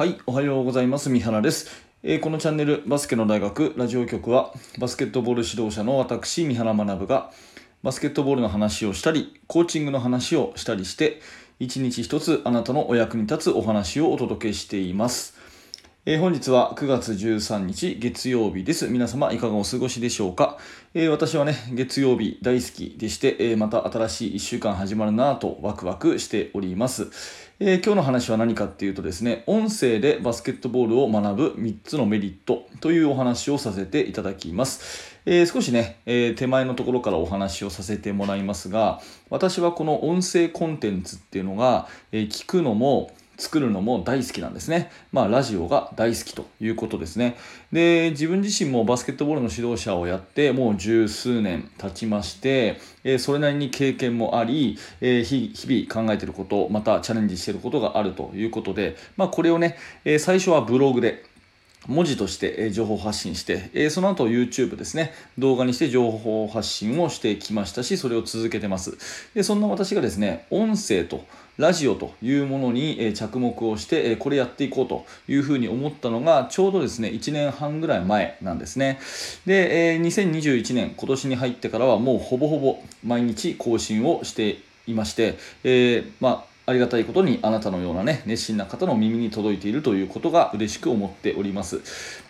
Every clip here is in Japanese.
はい、おはようございます。三原です。えーこのチャンネル、バスケの大学ラジオ局は、バスケットボール指導者の私、三原学が、バスケットボールの話をしたり、コーチングの話をしたりして、一日一つあなたのお役に立つお話をお届けしています。えー本日は9月13日月曜日です。皆様いかがお過ごしでしょうか、えー私はね、月曜日大好きでして、えーまた新しい1週間始まるなぁとワクワクしております。え今日の話は何かっていうとですね、音声でバスケットボールを学ぶ3つのメリットというお話をさせていただきます。え少しね、え手前のところからお話をさせてもらいますが、私はこの音声コンテンツっていうのが、え聞くのも作るのも大好きなんですね。まあ、ラジオが大好きということですね。で、自分自身もバスケットボールの指導者をやって、もう十数年経ちまして、えーそれなりに経験もあり、えー日々考えてること、またチャレンジしてることがあるということで、まあ、これをね、えー最初はブログで、文字として情報発信して、その後 YouTube ですね、動画にして情報発信をしてきましたし、それを続けてます。で、そんな私がですね、音声とラジオというものにえ着目をして、えこれやっていこうというふうに思ったのが、ちょうどですね、1年半ぐらい前なんですね。で、え2021年、今年に入ってからはもうほぼほぼ毎日更新をしていまして、えーまあ、ありがたいことにあなたのようなね熱心な方の耳に届いているということが嬉しく思っております。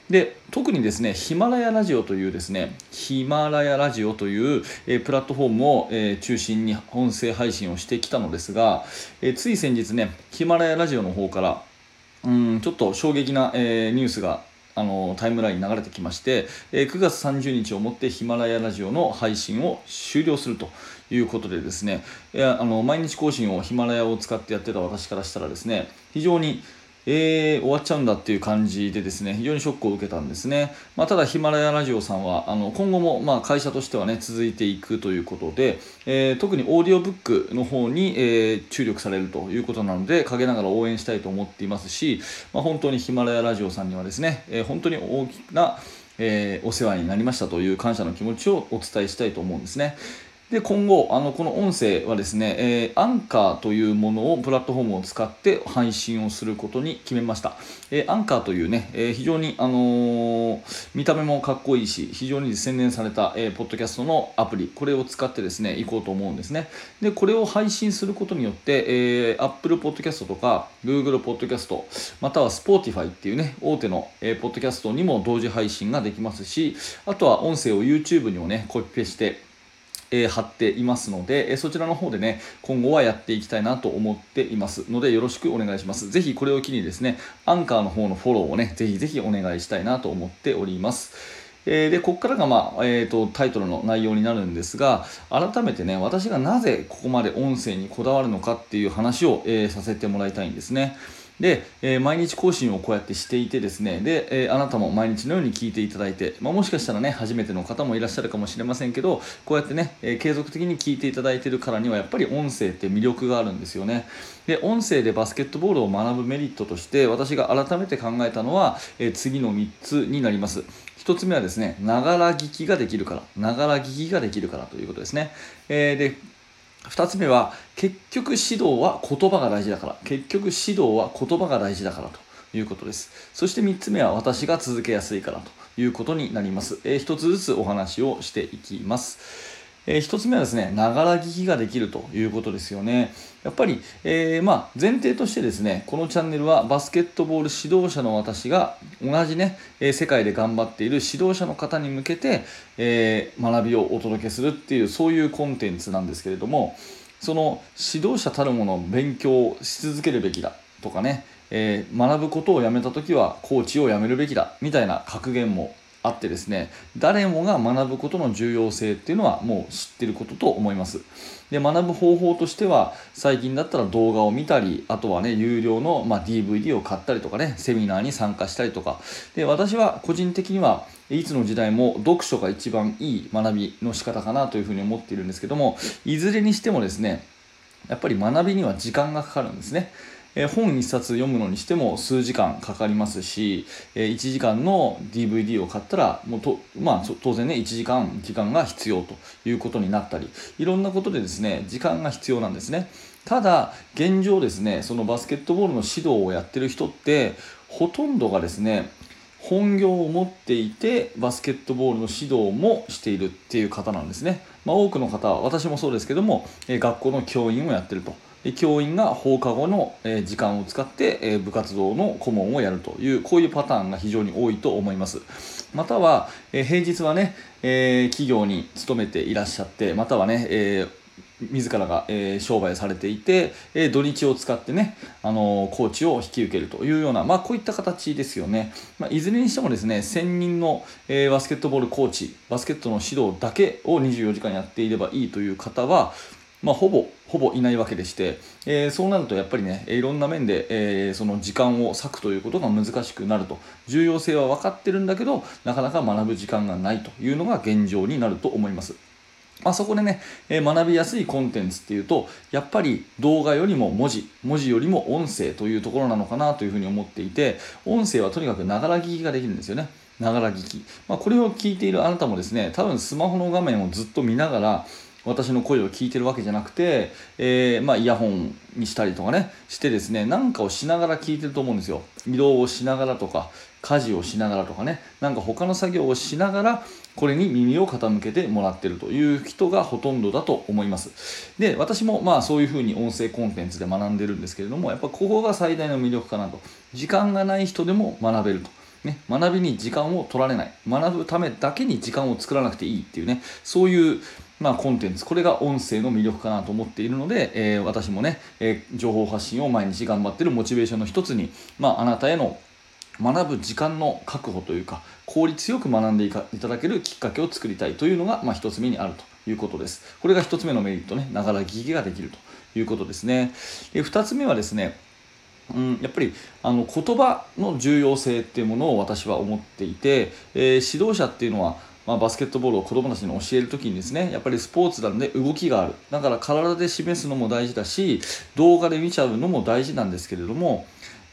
で特にですねヒマラヤラジオというですねヒマラヤラジオという、えープラットフォームを、えー中心に音声配信をしてきたのですが、えーつい先日ねヒマラヤラジオの方からうんちょっと衝撃な、えーニュースがあのタイムラインに流れてきまして、え9月30日をもってヒマラヤラジオの配信を終了するということでですねいやあの毎日更新をヒマラヤを使ってやってた私からしたらですね非常にえー終わっちゃうんだっていう感じでですね非常にショックを受けたんですね、まあ、ただヒマラヤラジオさんはあの今後もまあ会社としてはね続いていくということで、えー特にオーディオブックの方に、えー注力されるということなので陰ながら応援したいと思っていますし、まあ、本当にヒマラヤラジオさんにはですね、え本当に大きな、えお世話になりましたという感謝の気持ちをお伝えしたいと思うんですね。で今後あのこの音声はですね、えーアンカーというものをプラットフォームを使って配信をすることに決めました、えーアンカーというね、えー非常に、あのー見た目もかっこいいし非常に洗練された、えーポッドキャストのアプリこれを使ってですね行こうと思うんですね。でこれを配信することによって、えー、Apple Podcast とか Google Podcast または Spotify っていうね大手の、えーポッドキャストにも同時配信ができますしあとは音声を YouTube にもねコピペしてえー貼っていますので、えそちらの方でね、今後はやっていきたいなと思っていますので、よろしくお願いします。ぜひこれを機にですね、アンカーの方のフォローをね、ぜひぜひお願いしたいなと思っております。えーで、ここからが、まあえー、とタイトルの内容になるんですが、改めてね、私がなぜここまで音声にこだわるのかっていう話を、えーさせてもらいたいんですね。で、えー毎日更新をこうやってしていてですね、で、えーあなたも毎日のように聞いていただいて、まあ、もしかしたらね、初めての方もいらっしゃるかもしれませんけど、こうやってね、えー継続的に聞いていただいているからには、やっぱり音声って魅力があるんですよね。で、音声でバスケットボールを学ぶメリットとして、私が改めて考えたのは、えー次の3つになります。1つ目はですね、ながら聞きができるから、ながら聞きができるからということですね。えーで2つ目は結局指導は言葉が大事だから。結局指導は言葉が大事だからと。いうことです。そして3つ目は私が続けやすいからということになります、え1つずつお話をしていきます。え1つ目はですね、ながら聞きができるということですよね。やっぱり、えーまあ、前提としてですね、このチャンネルはバスケットボール指導者の私が同じね、え世界で頑張っている指導者の方に向けて、えー学びをお届けするっていう、そういうコンテンツなんですけれども、その指導者たるものを勉強し続けるべきだとかね、えー学ぶことをやめた時はコーチを辞めるべきだみたいな格言もあってですね誰もが学ぶことの重要性っていうのはもう知ってることと思いますで学ぶ方法としては最近だったら動画を見たりあとはね有料の、ま、DVD を買ったりとかねセミナーに参加したりとかで私は個人的にはいつの時代も読書が一番いい学びの仕方かなというふうに思っているんですけどもいずれにしてもですねやっぱり学びには時間がかかるんですね。え本1冊読むのにしても数時間かかりますし、え1時間の DVD を買ったらもうと、まあ、当然ね1時間時間が必要ということになったりいろんなことでですね時間が必要なんですね。ただ現状ですねそのバスケットボールの指導をやってる人ってほとんどがですね本業を持っていてバスケットボールの指導もしているっていう方なんですね、まあ、多くの方は私もそうですけども、え学校の教員をやってると。教員が放課後の、時間を使って、部活動の顧問をやるというこういうパターンが非常に多いと思います。または、平日はね、企業に勤めていらっしゃってまたはね、自らが、商売されていて、土日を使ってね、あの、コーチを引き受けるというような、まあ、こういった形ですよね、まあ、いずれにしてもですね専任の、えー、バスケットボールコーチバスケットの指導だけを24時間やっていればいいという方は、まあ、ほぼほぼいないわけでして、えー、そうなるとやっぱりねいろんな面で、えー、その時間を割くということが難しくなると。重要性は分かってるんだけどなかなか学ぶ時間がないというのが現状になると思います。まあ、そこでね、えー、学びやすいコンテンツっていうとやっぱり動画よりも文字文字よりも音声というところなのかなというふうに思っていて音声はとにかくながら聞きができるんですよね。ながら聞き、まあ、これを聞いているあなたもですね多分スマホの画面をずっと見ながら私の声を聞いてるわけじゃなくて、えー、まあ、イヤホンにしたりとかねしてですね何かをしながら聞いてると思うんですよ。移動をしながらとか家事をしながらとかねなんか他の作業をしながらこれに耳を傾けてもらってるという人がほとんどだと思います。で私もまあそういうふうに音声コンテンツで学んでるんですけれどもやっぱここが最大の魅力かなと。時間がない人でも学べると。ね、学びに時間を取られない。学ぶためだけに時間を作らなくていいっていうねそういう、まあ、コンテンツ。これが音声の魅力かなと思っているので、えー、私もね、えー、情報発信を毎日頑張ってるモチベーションの一つに、まあ、あなたへの学ぶ時間の確保というか効率よく学んでいただけるきっかけを作りたいというのが、まあ、1つ目にあるということです。これが1つ目のメリットね。ながら聞きができるということですね。で2つ目はですねうん、やっぱりあの言葉の重要性っていうものを私は思っていて、えー、指導者っていうのはまあ、バスケットボールを子どもたちに教える時にですねやっぱりスポーツなんで動きがあるだから体で示すのも大事だし動画で見ちゃうのも大事なんですけれどもやっ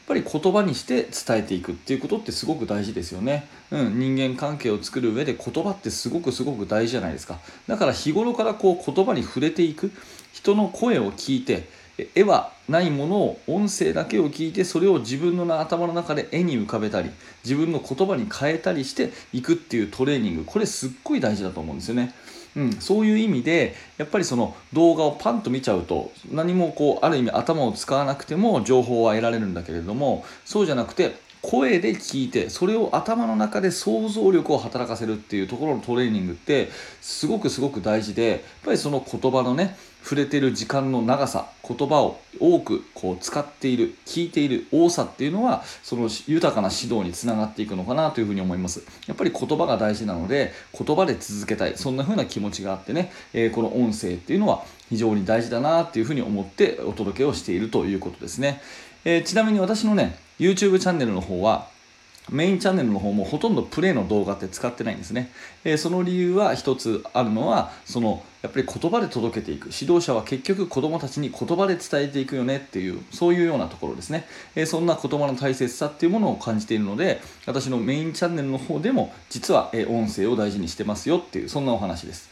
ぱり言葉にして伝えていくっていうことってすごく大事ですよね。うん、人間関係を作る上で言葉ってすごくすごく大事じゃないですか。だから日頃からこう言葉に触れていく人の声を聞いて絵はないものを音声だけを聞いてそれを自分の頭の中で絵に浮かべたり自分の言葉に変えたりしていくっていうトレーニングこれすっごい大事だと思うんですよね。うん、そういう意味でやっぱりその動画をパンと見ちゃうと何もこうある意味頭を使わなくても情報は得られるんだけれどもそうじゃなくて声で聞いてそれを頭の中で想像力を働かせるっていうところのトレーニングってすごくすごく大事でやっぱりその言葉のね触れてる時間の長さ言葉を多くこう使っている聞いている多さっていうのはその豊かな指導につながっていくのかなというふうに思います。やっぱり言葉が大事なので言葉で続けたいそんな風な気持ちがあってね、えー、この音声っていうのは非常に大事だなっていうふうに思ってお届けをしているということですね、えー、ちなみに私のね YouTube チャンネルの方はメインチャンネルの方もほとんどプレイの動画って使ってないんですね。えー、その理由は一つあるのは、そのやっぱり言葉で届けていく。指導者は結局子供たちに言葉で伝えていくよねっていう、そういうようなところですね。えー、そんな言葉の大切さっていうものを感じているので、私のメインチャンネルの方でも実は、え音声を大事にしてますよっていう、そんなお話です。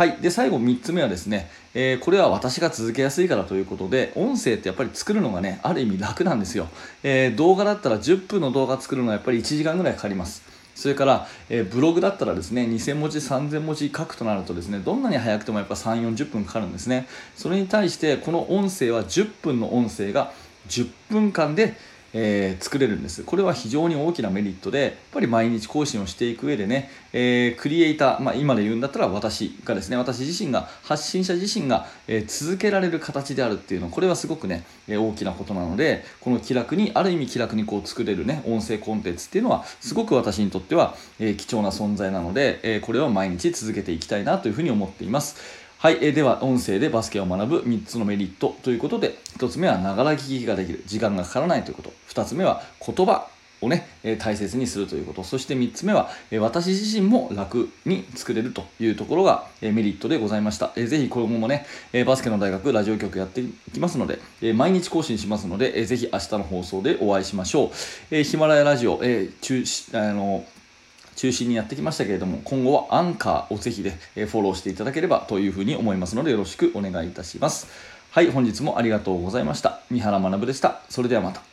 はい。で、最後3つ目はですね、えー、これは私が続けやすいからということで、音声ってやっぱり作るのがね、ある意味楽なんですよ。えー、動画だったら10分の動画作るのはやっぱり1時間ぐらいかかります。それから、えー、ブログだったらですね、2000文字、3000文字書くとなるとですね、どんなに早くてもやっぱ3、40分かかるんですね。それに対して、この音声は10分の音声が10分間で、えー、作れるんです。これは非常に大きなメリットでやっぱり毎日更新をしていく上でね、えー、クリエイター、まあ、今で言うんだったら私がですね私自身が発信者自身が、えー、続けられる形であるっていうのこれはすごくね、え大きなことなのでこの気楽にある意味気楽にこう作れるね音声コンテンツっていうのはすごく私にとっては、え貴重な存在なので、えこれを毎日続けていきたいなというふうに思っています。はい、えでは音声でバスケを学ぶ3つのメリットということで1つ目はながら聞きができる時間がかからないということ2つ目は言葉をね、え大切にするということ。そして3つ目は、え私自身も楽に作れるというところが、えメリットでございました。えー、ぜひ今後もね、えバスケの大学ラジオ局やっていきますので、え毎日更新しますので、えー、ぜひ明日の放送でお会いしましょう。えヒマラヤラジオ、え中あの中心にやってきましたけれども、今後はアンカーをぜひで、ね、フォローしていただければというふうに思いますので、よろしくお願いいたします。はい、本日もありがとうございました。三原学でした。それではまた。